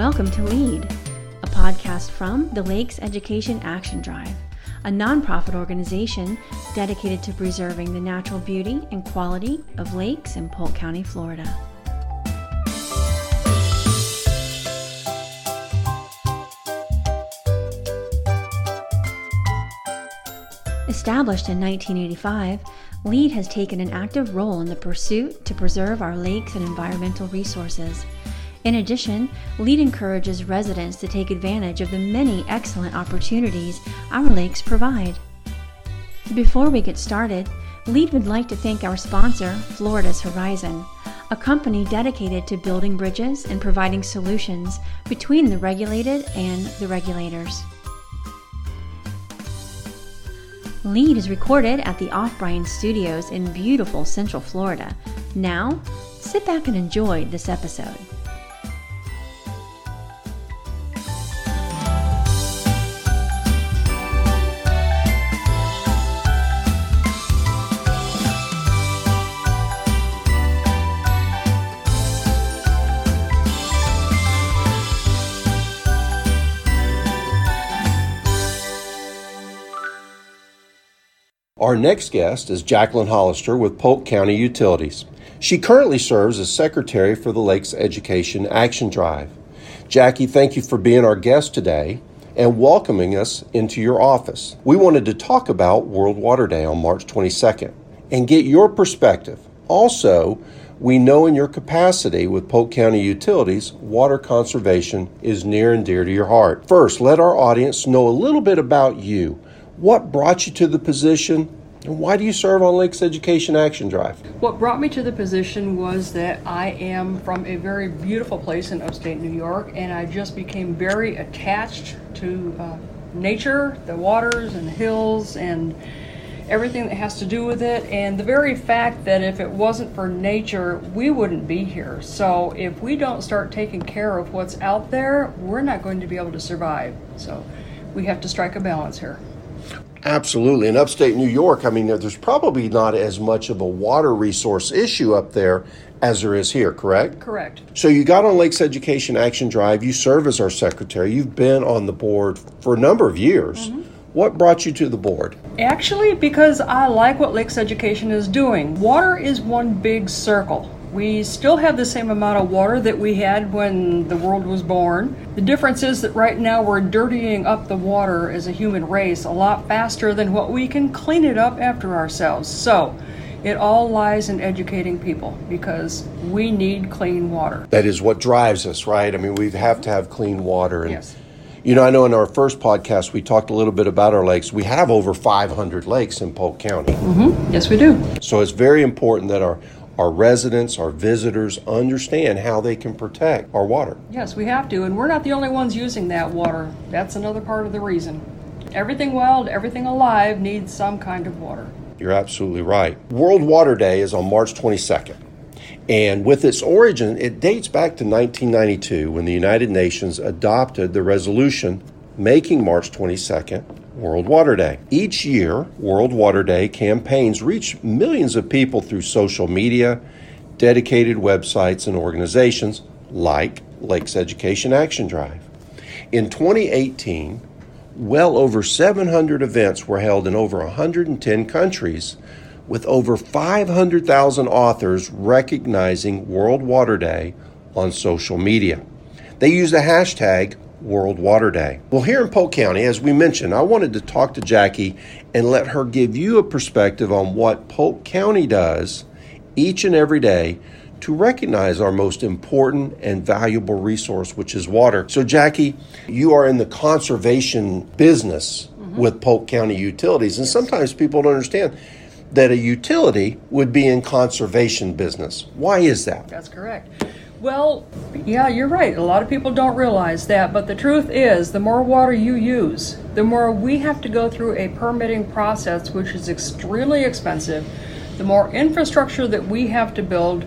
Welcome to LEAD, a podcast from the Lakes Education Action Drive, a nonprofit organization dedicated to preserving the natural beauty and quality of lakes in Polk County, Florida. Established in 1985, LEAD has taken an active role in the pursuit to preserve our lakes and environmental resources. In addition, LEAD encourages residents to take advantage of the many excellent opportunities our lakes provide. Before we get started, LEAD would like to thank our sponsor, Florida's Horizon, a company dedicated to building bridges and providing solutions between the regulated and the regulators. Lead is recorded at the Off Bryan Studios in beautiful Central Florida. Now, sit back and enjoy this episode. Our next guest is Jacqueline Hollister with Polk County Utilities. She currently serves as Secretary for the Lakes Education Action Drive. Jackie, thank you for being our guest today and welcoming us into your office. We wanted to talk about World Water Day on March 22nd and get your perspective. Also, we know in your capacity with Polk County Utilities, water conservation is near and dear to your heart. First, let our audience know a little bit about you. What brought you to the position, and why do you serve on Lakes Education Action Drive? What brought me to the position was that I am from a very beautiful place in upstate New York, and I just became very attached to uh, nature, the waters and the hills, and everything that has to do with it. And the very fact that if it wasn't for nature, we wouldn't be here. So if we don't start taking care of what's out there, we're not going to be able to survive. So we have to strike a balance here. Absolutely. In upstate New York, I mean, there's probably not as much of a water resource issue up there as there is here, correct? Correct. So you got on Lakes Education Action Drive. You serve as our secretary. You've been on the board for a number of years. Mm-hmm. What brought you to the board? Actually, because I like what Lakes Education is doing. Water is one big circle. We still have the same amount of water that we had when the world was born. The difference is that right now we're dirtying up the water as a human race a lot faster than what we can clean it up after ourselves. So, it all lies in educating people because we need clean water. That is what drives us, right? I mean, we have to have clean water. And, yes. You know, I know in our first podcast we talked a little bit about our lakes. We have over 500 lakes in Polk County. Mm-hmm. Yes, we do. So it's very important that our our residents, our visitors understand how they can protect our water. Yes, we have to, and we're not the only ones using that water. That's another part of the reason. Everything wild, everything alive needs some kind of water. You're absolutely right. World Water Day is on March 22nd. And with its origin, it dates back to 1992 when the United Nations adopted the resolution making March 22nd World Water Day. Each year, World Water Day campaigns reach millions of people through social media, dedicated websites, and organizations like Lakes Education Action Drive. In 2018, well over 700 events were held in over 110 countries, with over 500,000 authors recognizing World Water Day on social media. They use the hashtag World Water Day. Well, here in Polk County, as we mentioned, I wanted to talk to Jackie and let her give you a perspective on what Polk County does each and every day to recognize our most important and valuable resource, which is water. So, Jackie, you are in the conservation business mm-hmm. with Polk County Utilities, and sometimes people don't understand that a utility would be in conservation business. Why is that? That's correct. Well, yeah, you're right. A lot of people don't realize that, but the truth is, the more water you use, the more we have to go through a permitting process, which is extremely expensive. The more infrastructure that we have to build,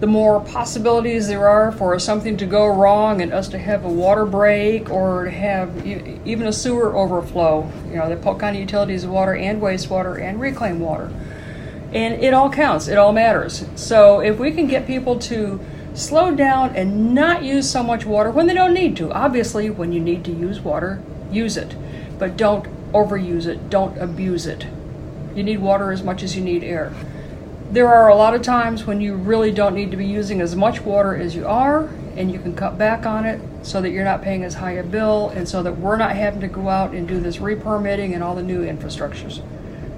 the more possibilities there are for something to go wrong and us to have a water break or to have even a sewer overflow. You know, the Polk County Utilities water and wastewater and reclaimed water. And it all counts, it all matters. So if we can get people to slow down and not use so much water when they don't need to. Obviously, when you need to use water, use it, but don't overuse it, don't abuse it. You need water as much as you need air. There are a lot of times when you really don't need to be using as much water as you are, and you can cut back on it so that you're not paying as high a bill, and so that we're not having to go out and do this re-permitting and all the new infrastructures.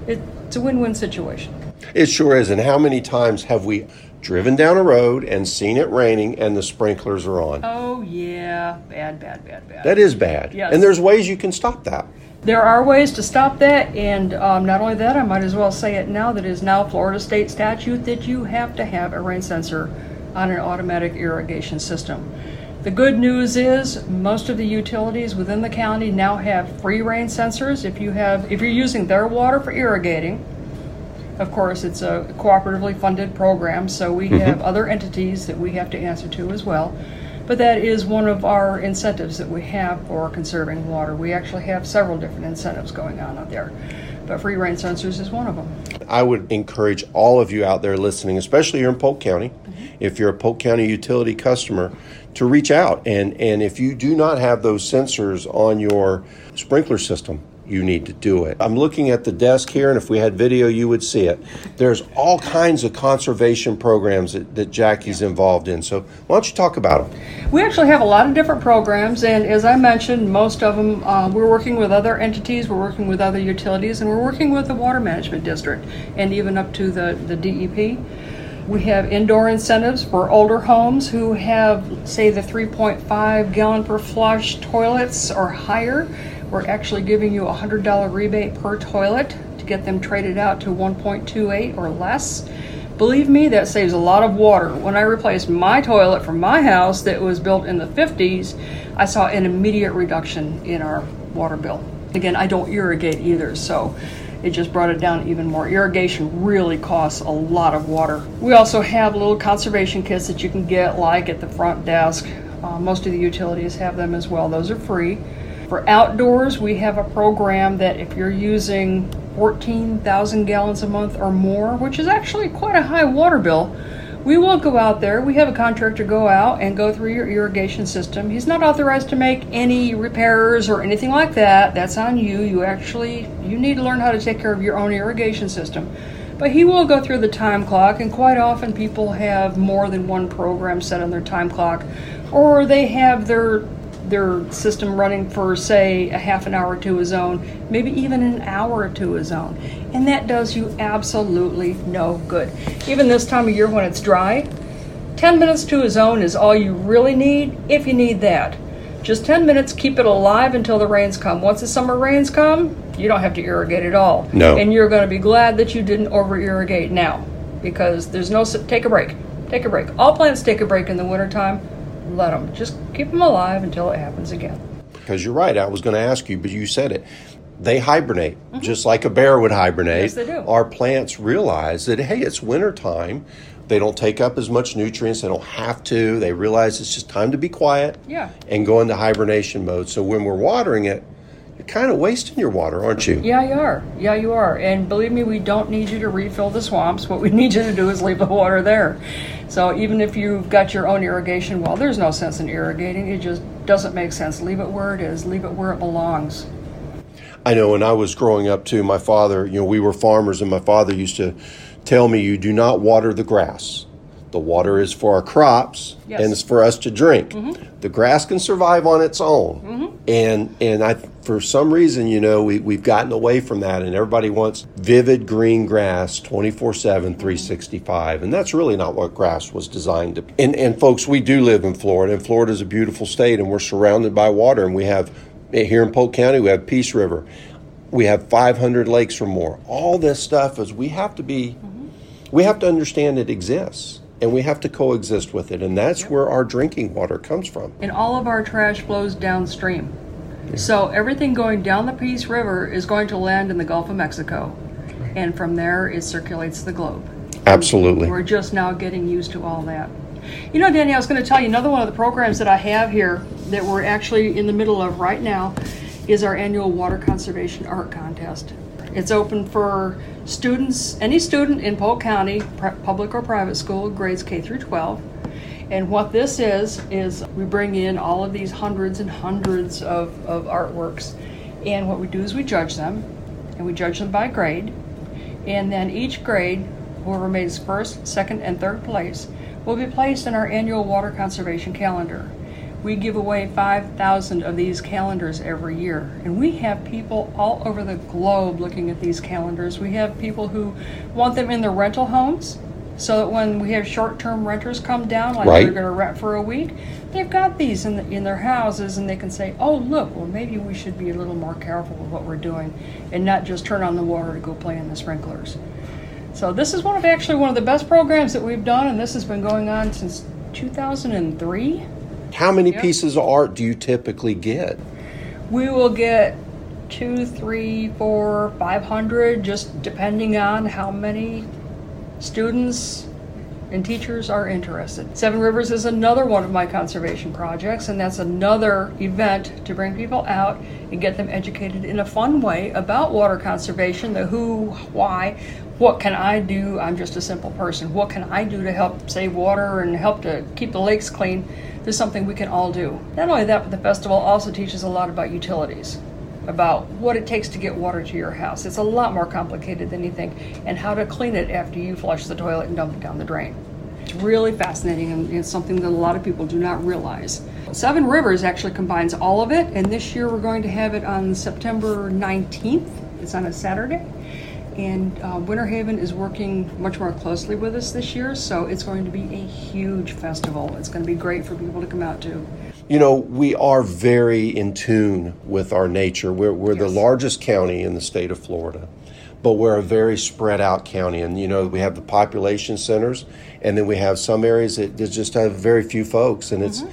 It's a win-win situation. It sure is. And how many times have we driven down a road and seen it raining and the sprinklers are on? Oh yeah, bad, bad, bad, bad. That is bad. Yes. And there's ways you can stop that. There are ways to stop that, and um, not only that, I might as well say it now that it is now Florida state statute that you have to have a rain sensor on an automatic irrigation system. The good news is most of the utilities within the county now have free rain sensors. If you have, if you're using their water for irrigating, of course, it's a cooperatively funded program, so we mm-hmm. have other entities that we have to answer to as well. But that is one of our incentives that we have for conserving water. We actually have several different incentives going on out there, but free rain sensors is one of them. I would encourage all of you out there listening, especially here in Polk County, mm-hmm. if you're a Polk County utility customer, to reach out. And, and if you do not have those sensors on your sprinkler system, you need to do it. I'm looking at the desk here, and if we had video, you would see it. There's all kinds of conservation programs that, that Jackie's involved in. So, why don't you talk about them? We actually have a lot of different programs, and as I mentioned, most of them uh, we're working with other entities, we're working with other utilities, and we're working with the Water Management District and even up to the, the DEP. We have indoor incentives for older homes who have, say, the 3.5 gallon per flush toilets or higher. We're actually giving you a $100 rebate per toilet to get them traded out to 1.28 or less. Believe me, that saves a lot of water. When I replaced my toilet from my house that was built in the 50s, I saw an immediate reduction in our water bill. Again, I don't irrigate either, so it just brought it down even more. Irrigation really costs a lot of water. We also have little conservation kits that you can get, like at the front desk. Uh, most of the utilities have them as well. Those are free. For outdoors, we have a program that if you're using 14,000 gallons a month or more, which is actually quite a high water bill, we will go out there. We have a contractor go out and go through your irrigation system. He's not authorized to make any repairs or anything like that. That's on you. You actually you need to learn how to take care of your own irrigation system. But he will go through the time clock, and quite often people have more than one program set on their time clock, or they have their their system running for say a half an hour to a zone, maybe even an hour to a zone. And that does you absolutely no good. Even this time of year when it's dry, 10 minutes to a zone is all you really need if you need that. Just 10 minutes, keep it alive until the rains come. Once the summer rains come, you don't have to irrigate at all. No. And you're going to be glad that you didn't over irrigate now because there's no take a break. Take a break. All plants take a break in the wintertime let them. Just keep them alive until it happens again. Because you're right, I was going to ask you, but you said it. They hibernate, mm-hmm. just like a bear would hibernate. Yes, they do. Our plants realize that, hey, it's wintertime. They don't take up as much nutrients. They don't have to. They realize it's just time to be quiet Yeah. and go into hibernation mode. So when we're watering it, you're kind of wasting your water, aren't you? Yeah, you are. Yeah, you are. And believe me, we don't need you to refill the swamps. What we need you to do is leave the water there. So even if you've got your own irrigation well, there's no sense in irrigating. It just doesn't make sense. Leave it where it is. Leave it where it belongs. I know when I was growing up too, my father, you know, we were farmers, and my father used to tell me, you do not water the grass. The water is for our crops Yes. and it's for us to drink. Mm-hmm. The grass can survive on its own. Mm-hmm. And and I for some reason, you know, we, we've gotten away from that and everybody wants vivid green grass 24-7, 365. And that's really not what grass was designed to be. And and folks, we do live in Florida, and Florida is a beautiful state and we're surrounded by water and we have here in Polk County, we have Peace River. We have 500 lakes or more. All this stuff is we have to be, mm-hmm. we have to understand it exists and we have to coexist with it. And that's where our drinking water comes from. And all of our trash flows downstream. So everything going down the Peace River is going to land in the Gulf of Mexico. And from there, it circulates the globe. Absolutely. We're just now getting used to all that. You know, Danny, I was going to tell you another one of the programs that I have here that we're actually in the middle of right now is our annual water conservation art contest. It's open for students, any student in Polk County, pr- public or private school, grades K through 12. And what this is, is we bring in all of these hundreds and hundreds of, of artworks. And what we do is we judge them, and we judge them by grade. And then each grade, whoever makes first, second, and third place, will be placed in our annual water conservation calendar. We give away 5,000 of these calendars every year, and we have people all over the globe looking at these calendars. We have people who want them in their rental homes so that when we have short-term renters come down, like Right. they're going to rent for a week, they've got these in, the, in their houses, and they can say, "Oh, look, well maybe we should be a little more careful with what we're doing, and not just turn on the water to go play in the sprinklers." So this is one of actually one of the best programs that we've done, and this has been going on since 2003. How many Yep. pieces of art do you typically get? We will get two, three, four, five hundred, just depending on how many students and teachers are interested. Seven Rivers is another one of my conservation projects, and that's another event to bring people out and get them educated in a fun way about water conservation the who, why, what can I do? I'm just a simple person. What can I do to help save water and help to keep the lakes clean? There's something we can all do. Not only that, but the festival also teaches a lot about utilities about what it takes to get water to your house. It's a lot more complicated than you think, and how to clean it after you flush the toilet and dump it down the drain. It's really fascinating and it's something that a lot of people do not realize. Seven Rivers actually combines all of it, and this year we're going to have it on September 19th. It's on a Saturday. And uh, Winter Haven is working much more closely with us this year, so it's going to be a huge festival. It's going to be great for people to come out to. You know, we are very in tune with our nature. We're, we're the largest county in the state of Florida, but we're a very spread out county. And, you know, we have the population centers, and then we have some areas that just have very few folks. And it's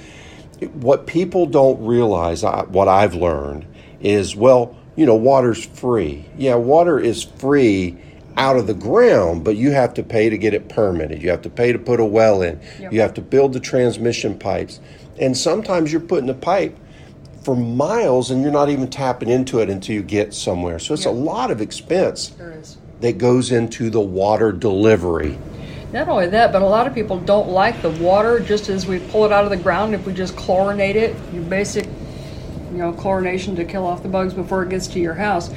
what people don't realize, I, what I've learned, is well, you know, water's free. Yeah, water is free out of the ground, but you have to pay to get it permitted. You have to pay to put a well in. Yep. You have to build the transmission pipes. And sometimes you're putting a pipe for miles and you're not even tapping into it until you get somewhere. So it's a lot of expense that goes into the water delivery. Not only that, but a lot of people don't like the water just as we pull it out of the ground. If we just chlorinate it, you basic, you know, chlorination to kill off the bugs before it gets to your house.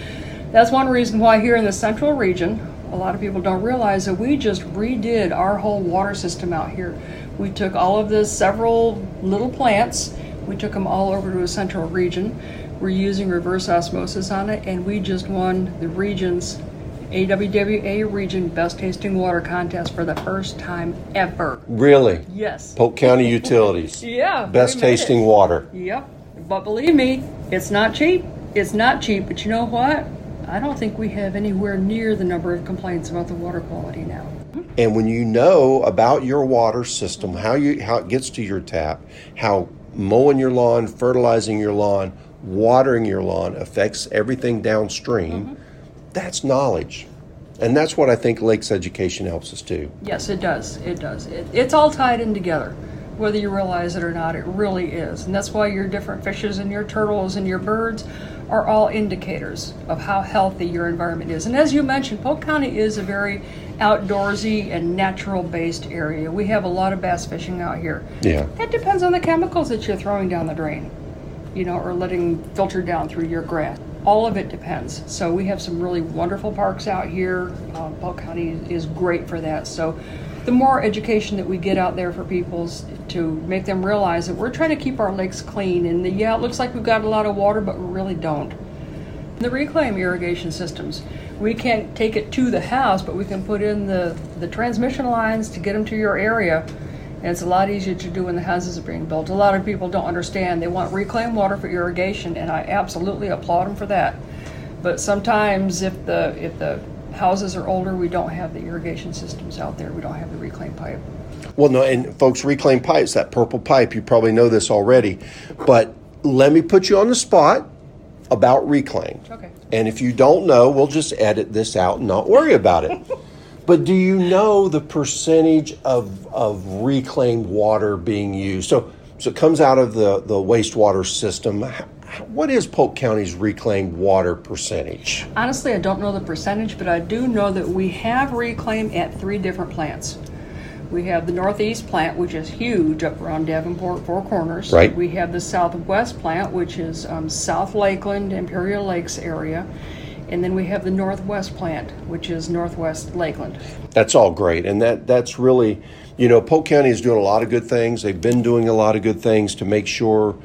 That's one reason why here in the central region, a lot of people don't realize that we just redid our whole water system out here. We took all of the several little plants, we took them all over to a central region. We're using reverse osmosis on it, and we just won the region's AWWA Region Best Tasting Water Contest for the first time ever. Really? Yes. Polk County Utilities. Yeah. Best it. tasting water. Yep. But believe me, it's not cheap. It's not cheap. But you know what? I don't think we have anywhere near the number of complaints about the water quality now. And when you know about your water system, how you how it gets to your tap, how mowing your lawn, fertilizing your lawn, watering your lawn affects everything downstream, mm-hmm. that's knowledge. And that's what I think Lakes Education helps us do. Yes, it does. It does. It, it's all tied in together. Whether you realize it or not, it really is. And that's why your different fishes and your turtles and your birds are all indicators of how healthy your environment is. And as you mentioned, Polk County is a very outdoorsy and natural based area. We have a lot of bass fishing out here. Yeah. That depends on the chemicals that you're throwing down the drain, you know, or letting filter down through your grass. All of it depends. So we have some really wonderful parks out here. Uh, Polk County is great for that. So the more education that we get out there for people to make them realize that we're trying to keep our lakes clean, and that, yeah, it looks like we've got a lot of water, but we really don't. The reclaim irrigation systems, we can't take it to the house, but we can put in the, the transmission lines to get them to your area. And it's a lot easier to do when the houses are being built. A lot of people don't understand. They want reclaimed water for irrigation, and I absolutely applaud them for that. But sometimes, if the if the houses are older, we don't have the irrigation systems out there. We don't have the reclaim pipe. Well, no, and folks, reclaim pipes, that purple pipe, you probably know this already. But let me put you on the spot about reclaim. Okay. And if you don't know, we'll just edit this out and not worry about it. but do you know the percentage of, of reclaimed water being used? So, so it comes out of the, the wastewater system. What is Polk County's reclaimed water percentage? Honestly, I don't know the percentage, but I do know that we have reclaim at three different plants. We have the northeast plant, which is huge up around Davenport, Four Corners. Right. We have the southwest plant, which is um, South Lakeland, Imperial Lakes area. And then we have the northwest plant, which is northwest Lakeland. That's all great, and that that's really, you know, Polk County is doing a lot of good things. They've been doing a lot of good things to make sure,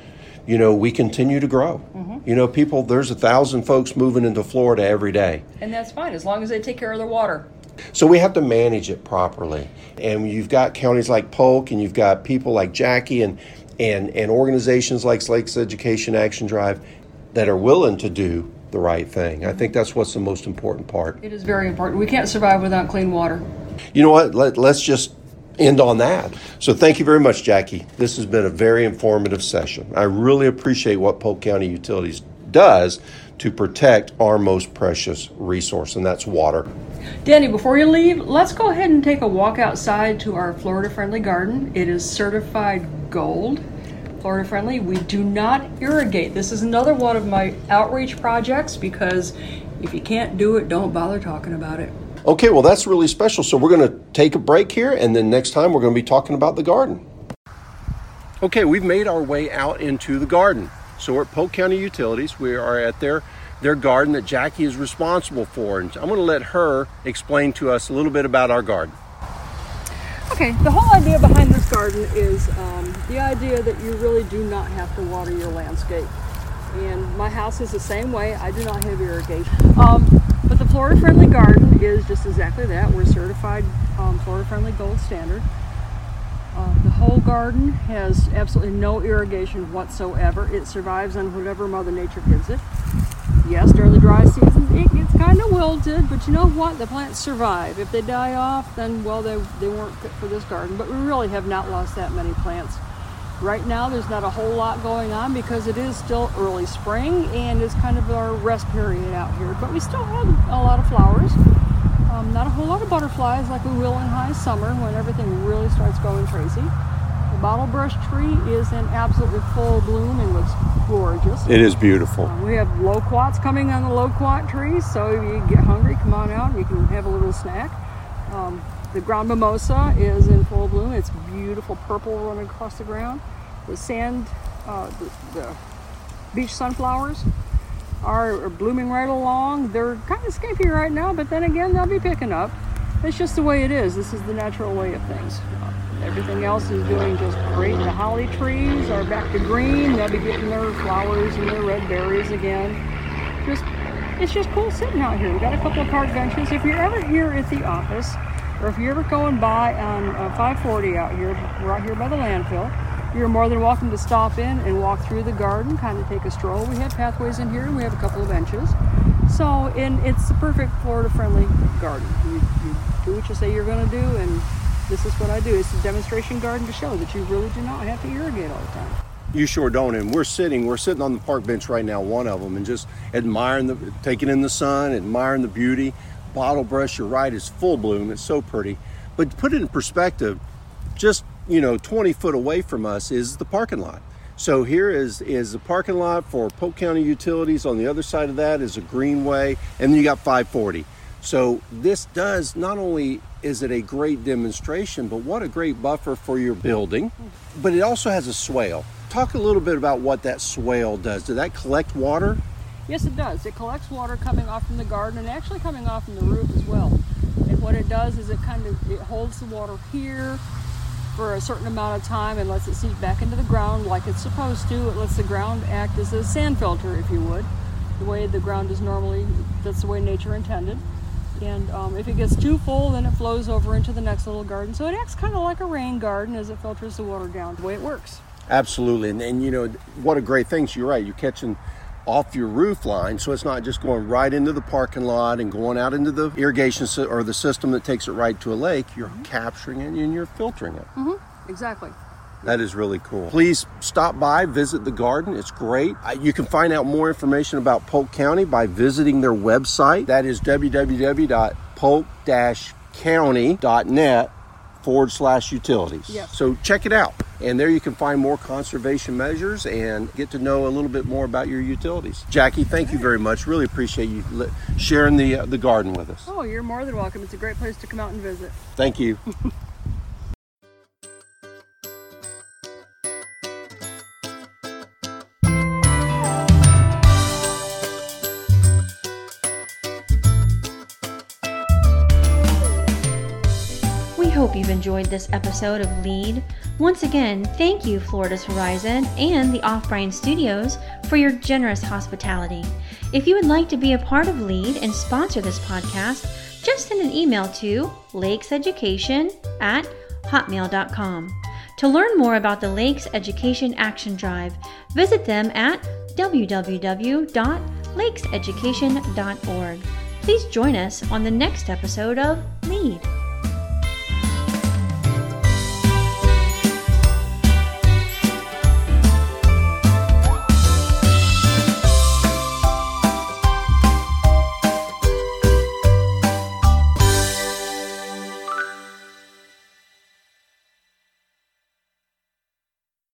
you know, we continue to grow. Mm-hmm. You know, people, there's a thousand folks moving into Florida every day. And that's fine as long as they take care of their water. So we have to manage it properly. And you've got counties like Polk and you've got people like Jackie and and, and organizations like Lakes Education Action Drive that are willing to do the right thing. I think that's what's the most important part. It is very important. We can't survive without clean water. You know what? Let, let's just end on that. So thank you very much, Jackie. This has been a very informative session. I really appreciate what Polk County Utilities does to protect our most precious resource, and that's water. Danny, before you leave, let's go ahead and take a walk outside to our Florida friendly garden. It is certified gold. Florida friendly. We do not irrigate. This is another one of my outreach projects because if you can't do it, don't bother talking about it. Okay, well, that's really special. So we're going to take a break here, and then next time we're going to be talking about the garden. Okay, we've made our way out into the garden. So we're at Polk County Utilities. We are at their their garden that Jackie is responsible for, and I'm going to let her explain to us a little bit about our garden. Okay, the whole idea behind this garden is um, the idea that you really do not have to water your landscape. And my house is the same way. I do not have irrigation. Um, but the Florida Friendly Garden is just exactly that. We're certified um, Florida Friendly Gold Standard. Uh, the whole garden has absolutely no irrigation whatsoever. It survives on whatever Mother Nature gives it. Yes, during the dry season, it gets kind of wilted, but you know what? The plants survive. If they die off, then, well, they, they weren't fit for this garden. But we really have not lost that many plants. Right now, there's not a whole lot going on because it is still early spring and it's kind of our rest period out here. But we still have a lot of flowers. Um, not a whole lot of butterflies like we will in high summer when everything really starts going crazy. The bottle brush tree is in absolutely full bloom and looks gorgeous. It is beautiful. Uh, we have loquats coming on the loquat trees, so if you get hungry, come on out and you can have a little snack. Um, the ground mimosa is in full bloom. It's beautiful purple running across the ground. The sand, uh, the, the beach sunflowers are, blooming right along. They're kind of skimpy right now, but then again, they'll be picking up. It's just the way it is. This is the natural way of things. Everything else is doing just great. The holly trees are back to green. They'll be getting their flowers and their red berries again. Just, it's just cool sitting out here. We've got a couple of park benches. If you're ever here at the office, or if you're ever going by on uh, 540 out here, we're here by the landfill. You're more than welcome to stop in and walk through the garden, kind of take a stroll. We have pathways in here, and we have a couple of benches. So, and it's the perfect Florida-friendly garden. You, you do what you say you're going to do, and this is what I do. It's a demonstration garden to show that you really do not have to irrigate all the time. You sure don't. And we're sitting, we're sitting on the park bench right now, one of them, and just admiring the, taking in the sun, admiring the beauty. Bottle brush, you're right, is full bloom. It's so pretty. But to put it in perspective, just you know 20 foot away from us is the parking lot. So here is is the parking lot for polk county utilities. On the other side of that is a greenway and then you got 540 so this does not only is it a great demonstration but what a great buffer for your building but it also has a swale. Talk a little bit about what that swale does. Does that collect water Yes, it does. It collects water coming off from the garden and actually coming off from the roof as well. And what it does is it kind of it holds the water here for a certain amount of time and lets it seep back into the ground like it's supposed to. It lets the ground act as a sand filter, if you would, the way the ground is normally. That's the way nature intended. And um, if it gets too full, then it flows over into the next little garden. So it acts kind of like a rain garden as it filters the water down. The way it works. Absolutely, and, and you know what a great thing. So you're right. You're catching off your roof line, so it's not just going right into the parking lot and going out into the irrigation sy- or the system that takes it right to a lake. You're capturing it and you're filtering it. Mm-hmm. Exactly. That is really cool. Please stop by, visit the garden. It's great. You can find out more information about Polk County by visiting their website. That is www.polk-county.net forward slash utilities. Yes. So check it out. And there you can find more conservation measures and get to know a little bit more about your utilities. Jackie, thank you very much. Really appreciate you sharing the, uh, the garden with us. Oh, you're more than welcome. It's a great place to come out and visit. Thank you. this episode of Lead. Once again, thank you, Florida's Horizon and the Off Bryan Studios, for your generous hospitality. If you would like to be a part of Lead and sponsor this podcast, just send an email to lakeseducation at hotmail.com. To learn more about the Lakes Education Action Drive, visit them at www.lakeseducation.org. Please join us on the next episode of Lead.